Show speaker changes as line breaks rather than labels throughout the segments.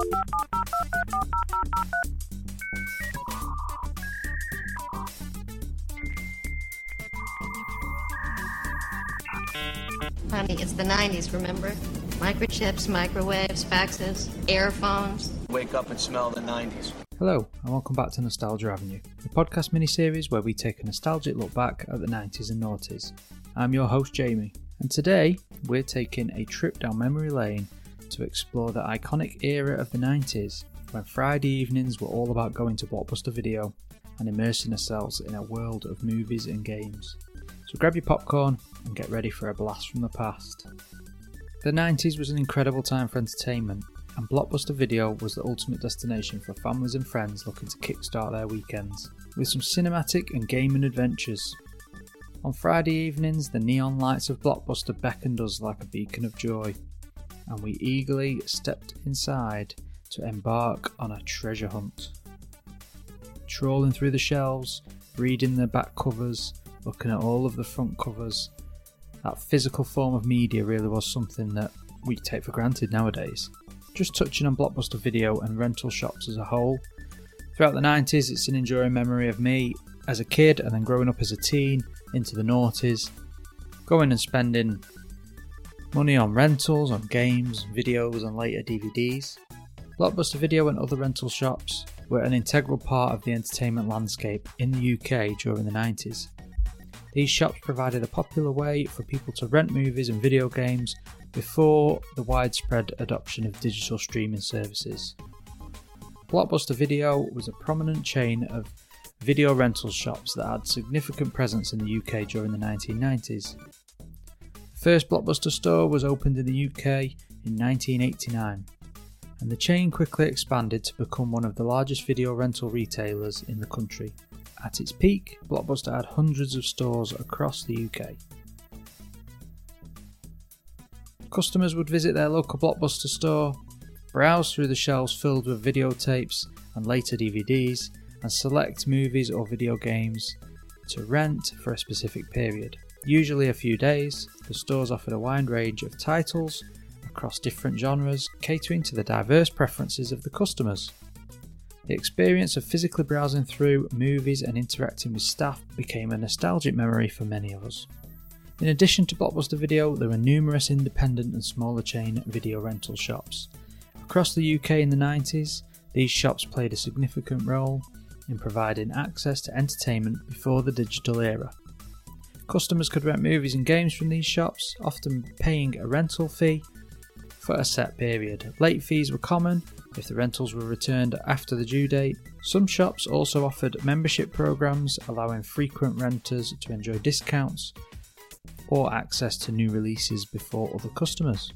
Honey, it's the 90s, remember? Microchips, microwaves, faxes, airphones.
Wake up and smell the 90s.
Hello, and welcome back to Nostalgia Avenue, the podcast mini-series where we take a nostalgic look back at the 90s and noughties. I'm your host Jamie, and today we're taking a trip down memory lane to explore the iconic era of the 90s when Friday evenings were all about going to Blockbuster Video and immersing ourselves in a world of movies and games. So grab your popcorn and get ready for a blast from the past. The 90s was an incredible time for entertainment, and Blockbuster Video was the ultimate destination for families and friends looking to kickstart their weekends, with some cinematic and gaming adventures. On Friday evenings, the neon lights of Blockbuster beckoned us like a beacon of joy, and we eagerly stepped inside to embark on a treasure hunt. Trawling through the shelves, reading the back covers, looking at all of the front covers, that physical form of media really was something that we take for granted nowadays. Just touching on Blockbuster Video and rental shops as a whole. Throughout the 90s, it's an enduring memory of me as a kid and then growing up as a teen into the noughties, going and spending money on rentals, on games, videos, and later DVDs. Blockbuster Video and other rental shops were an integral part of the entertainment landscape in the UK during the 90s. These shops provided a popular way for people to rent movies and video games before the widespread adoption of digital streaming services. Blockbuster Video was a prominent chain of video rental shops that had significant presence in the UK during the 1990s. First Blockbuster store was opened in the UK in 1989, and the chain quickly expanded to become one of the largest video rental retailers in the country. At its peak, Blockbuster had hundreds of stores across the UK. Customers would visit their local Blockbuster store, browse through the shelves filled with videotapes and later DVDs, and select movies or video games to rent for a specific period. Usually a few days, the stores offered a wide range of titles across different genres, catering to the diverse preferences of the customers. The experience of physically browsing through movies and interacting with staff became a nostalgic memory for many of us. In addition to Blockbuster Video, there were numerous independent and smaller chain video rental shops. Across the UK in the 90s, these shops played a significant role in providing access to entertainment before the digital era. Customers could rent movies and games from these shops, often paying a rental fee for a set period. Late fees were common if the rentals were returned after the due date. Some shops also offered membership programs allowing frequent renters to enjoy discounts or access to new releases before other customers.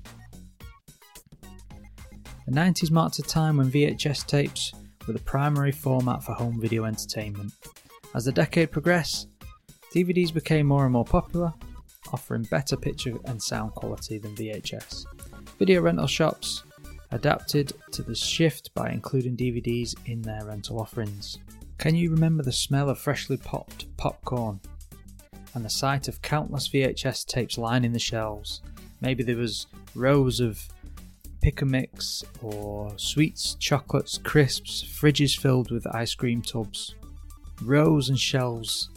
The 90s marked a time when VHS tapes were the primary format for home video entertainment. As the decade progressed, DVDs became more and more popular, offering better picture and sound quality than VHS. Video rental shops adapted to the shift by including DVDs in their rental offerings. Can you remember the smell of freshly popped popcorn and the sight of countless VHS tapes lining the shelves? Maybe there was rows of pick a mix or sweets, chocolates, crisps, fridges filled with ice cream tubs, rows and shelves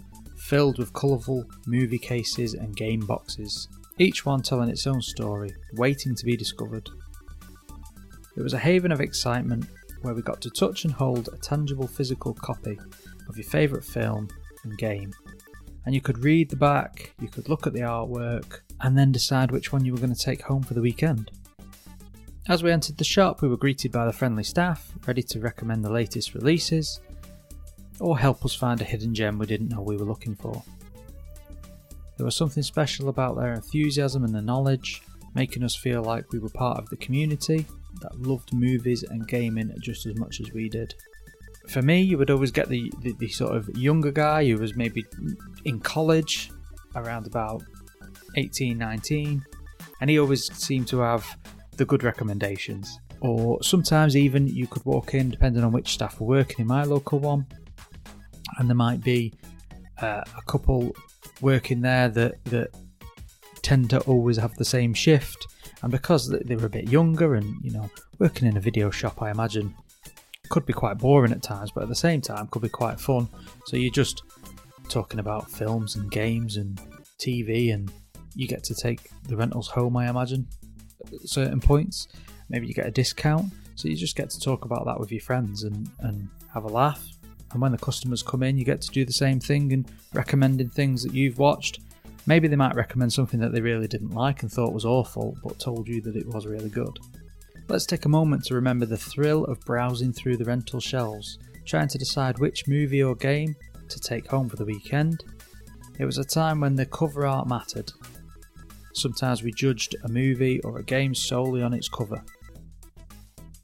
filled with colourful movie cases and game boxes, each one telling its own story, waiting to be discovered. It was a haven of excitement where we got to touch and hold a tangible physical copy of your favourite film and game. And you could read the back, you could look at the artwork, and then decide which one you were going to take home for the weekend. As we entered the shop, we were greeted by the friendly staff, ready to recommend the latest releases, or help us find a hidden gem we didn't know we were looking for. There was something special about their enthusiasm and their knowledge, making us feel like we were part of the community that loved movies and gaming just as much as we did. For me, you would always get the, the, the sort of younger guy who was maybe in college, around about 18, 19, and he always seemed to have the good recommendations. Or sometimes even you could walk in, depending on which staff were working in my local one, and there might be uh, a couple working there that that tend to always have the same shift and because they were a bit younger and you know working in a video shop, I imagine, could be quite boring at times, but at the same time could be quite fun. So you're just talking about films and games and TV, and you get to take the rentals home, I imagine, at certain points. Maybe you get a discount, so you just get to talk about that with your friends and, and have a laugh. And when the customers come in, you get to do the same thing and recommending things that you've watched. Maybe they might recommend something that they really didn't like and thought was awful, but told you that it was really good. Let's take a moment to remember the thrill of browsing through the rental shelves, trying to decide which movie or game to take home for the weekend. It was a time when the cover art mattered. Sometimes we judged a movie or a game solely on its cover.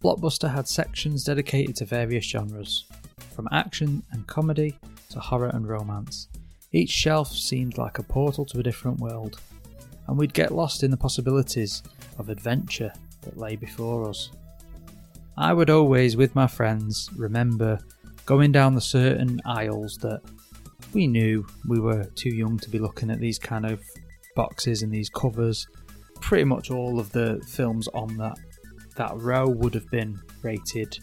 Blockbuster had sections dedicated to various genres, from action and comedy to horror and romance. Each shelf seemed like a portal to a different world, and we'd get lost in the possibilities of adventure that lay before us. I would always, with my friends, remember going down the certain aisles that we knew we were too young to be looking at these kind of boxes and these covers. Pretty much all of the films on that that row would have been rated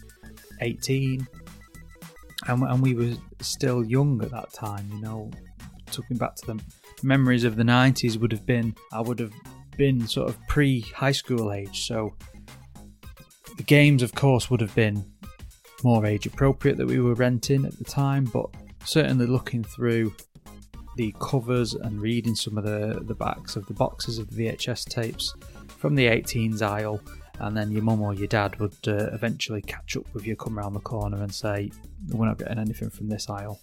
18, and, and we were still young at that time. You know, talking back to the memories of the 90s would have been I would have been sort of pre high school age, so the games, of course, would have been more age appropriate that we were renting at the time, but certainly looking through the covers and reading some of the, the backs of the boxes of the VHS tapes from the 18s aisle, and then your mum or your dad would uh, eventually catch up with you, come around the corner, and say, We're not getting anything from this aisle.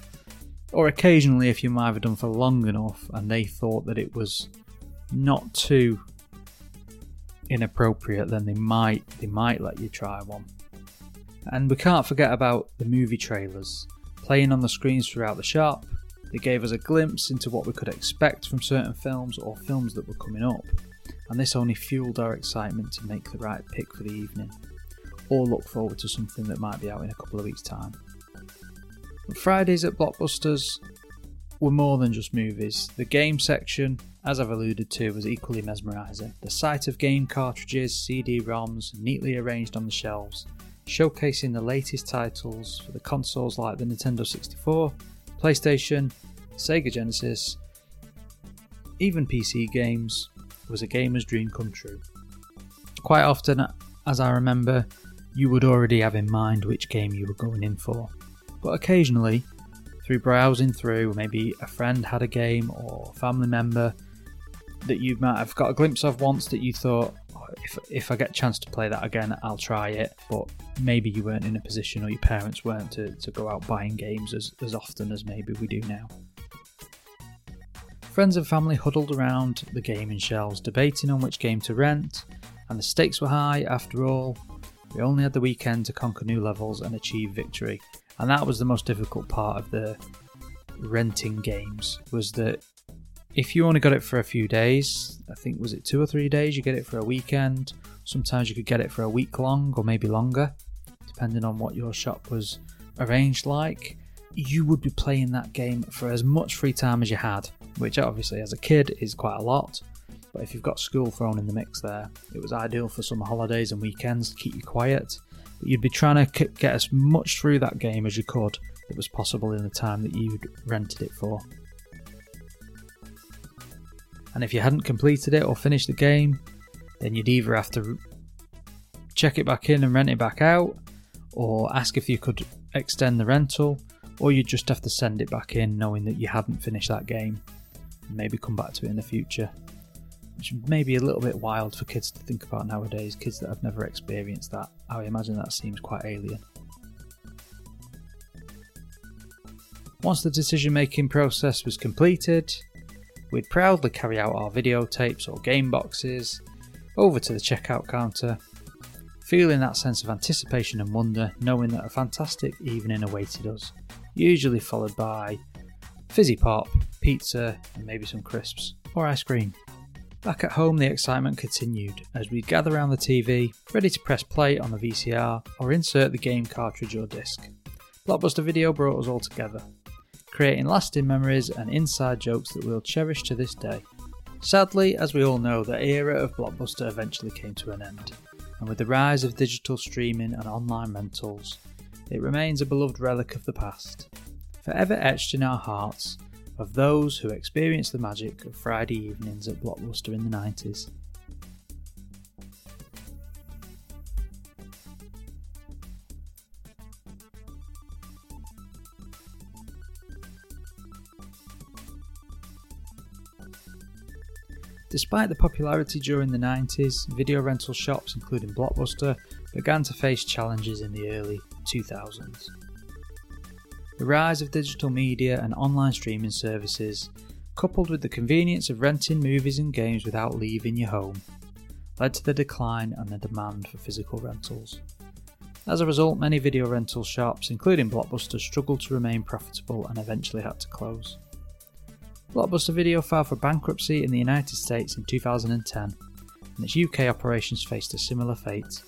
Or occasionally, if you might have done for long enough and they thought that it was not too inappropriate, then they might they might let you try one. And we can't forget about the movie trailers playing on the screens throughout the shop. They gave us a glimpse into what we could expect from certain films or films that were coming up, and this only fueled our excitement to make the right pick for the evening, or look forward to something that might be out in a couple of weeks' time. But Fridays at Blockbusters were more than just movies. The game section, as I've alluded to, was equally mesmerising. The sight of game cartridges, CD ROMs, neatly arranged on the shelves, showcasing the latest titles for the consoles like the Nintendo 64, PlayStation, Sega Genesis, even PC games, was a gamer's dream come true. Quite often, as I remember, you would already have in mind which game you were going in for, but occasionally, through browsing through, maybe a friend had a game or a family member that you might have got a glimpse of once that you thought, oh, if, if I get a chance to play that again, I'll try it. But maybe you weren't in a position or your parents weren't to, to go out buying games as, as often as maybe we do now. Friends and family huddled around the gaming shelves, debating on which game to rent, and the stakes were high after all. We only had the weekend to conquer new levels and achieve victory, and that was the most difficult part of the renting games was that if you only got it for a few days, I think was it two or three days, you get it for a weekend. Sometimes you could get it for a week long or maybe longer, depending on what your shop was arranged like. You would be playing that game for as much free time as you had, which obviously as a kid is quite a lot. But if you've got school thrown in the mix there, it was ideal for summer holidays and weekends to keep you quiet. But you'd be trying to get as much through that game as you could that was possible in the time that you'd rented it for and if you hadn't completed it or finished the game, then you'd either have to check it back in and rent it back out, or ask if you could extend the rental, or you'd just have to send it back in knowing that you hadn't finished that game and maybe come back to it in the future. Which may be a little bit wild for kids to think about nowadays, kids that have never experienced that. I imagine that seems quite alien. Once the decision making process was completed, We'd proudly carry out our videotapes or game boxes over to the checkout counter, feeling that sense of anticipation and wonder, knowing that a fantastic evening awaited us, usually followed by fizzy pop, pizza, and maybe some crisps or ice cream. Back at home, the excitement continued as we'd gather around the TV, ready to press play on the VCR or insert the game cartridge or disc. Blockbuster Video brought us all together, creating lasting memories and inside jokes that we'll cherish to this day. Sadly, as we all know, the era of Blockbuster eventually came to an end, and with the rise of digital streaming and online rentals, it remains a beloved relic of the past, forever etched in our hearts of those who experienced the magic of Friday evenings at Blockbuster in the 90s. Despite the popularity during the 90s, video rental shops, including Blockbuster, began to face challenges in the early 2000s. The rise of digital media and online streaming services, coupled with the convenience of renting movies and games without leaving your home, led to the decline and the demand for physical rentals. As a result, many video rental shops, including Blockbuster, struggled to remain profitable and eventually had to close. Blockbuster Video filed for bankruptcy in the United States in 2010, and its UK operations faced a similar fate.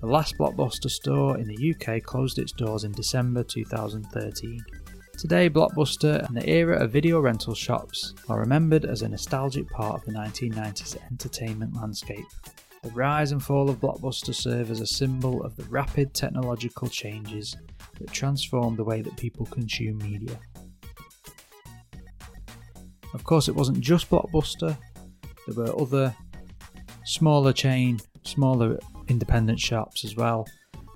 The last Blockbuster store in the UK closed its doors in December 2013. Today, Blockbuster and the era of video rental shops are remembered as a nostalgic part of the 1990s entertainment landscape. The rise and fall of Blockbuster serve as a symbol of the rapid technological changes that transform the way that people consume media. Of course, it wasn't just Blockbuster, there were other smaller chain, smaller independent shops as well.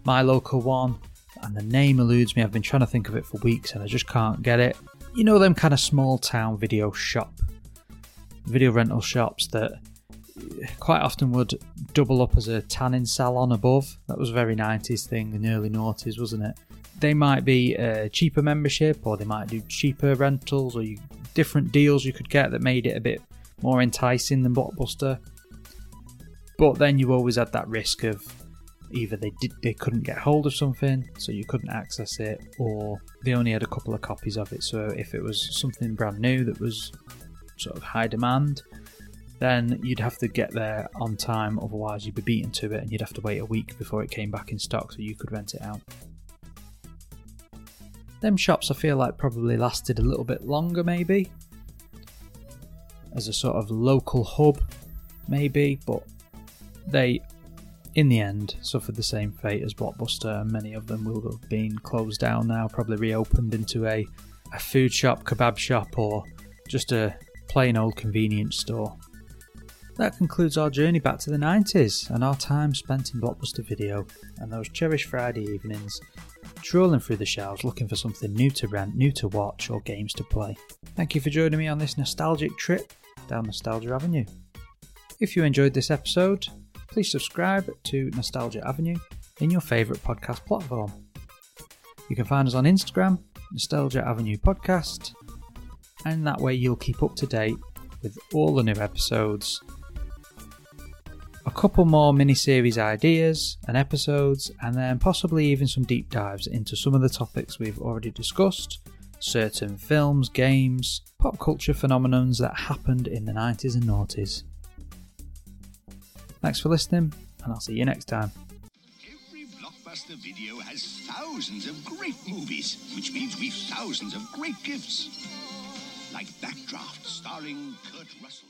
My local one, and the name eludes me, I've been trying to think of it for weeks and I just can't get it. You know, them kind of small town video shop, video rental shops that quite often would double up as a tanning salon above. That was a very 90s thing in the early noughties, wasn't it? They might be a cheaper membership or they might do cheaper rentals or you different deals you could get that made it a bit more enticing than Blockbuster. But then you always had that risk of either they did they couldn't get hold of something, so you couldn't access it, or they only had a couple of copies of it. So if it was something brand new that was sort of high demand, then you'd have to get there on time, otherwise you'd be beaten to it and you'd have to wait a week before it came back in stock so you could rent it out. Them shops I feel like probably lasted a little bit longer, maybe, as a sort of local hub, maybe, but they, in the end, suffered the same fate as Blockbuster, and many of them will have been closed down now, probably reopened into a, a food shop, kebab shop, or just a plain old convenience store. That concludes our journey back to the 90s and our time spent in Blockbuster Video and those cherished Friday evenings trolling through the shelves looking for something new to rent, new to watch, or games to play. Thank you for joining me on this nostalgic trip down Nostalgia Avenue. If you enjoyed this episode, please subscribe to Nostalgia Avenue in your favourite podcast platform. You can find us on Instagram, Nostalgia Avenue Podcast, and that way you'll keep up to date with all the new episodes a couple more mini-series ideas and episodes, and then possibly even some deep dives into some of the topics we've already discussed, certain films, games, pop culture phenomenons that happened in the 90s and noughties. Thanks for listening, and I'll see you next time.
Every blockbuster video has thousands of great movies, which means we've thousands of great gifts. Like Backdraft, starring Kurt Russell.